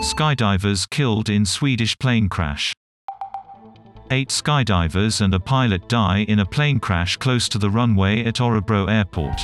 Skydivers killed in Swedish plane crash. Eight skydivers and a pilot die in a plane crash close to the runway at Orebro Airport.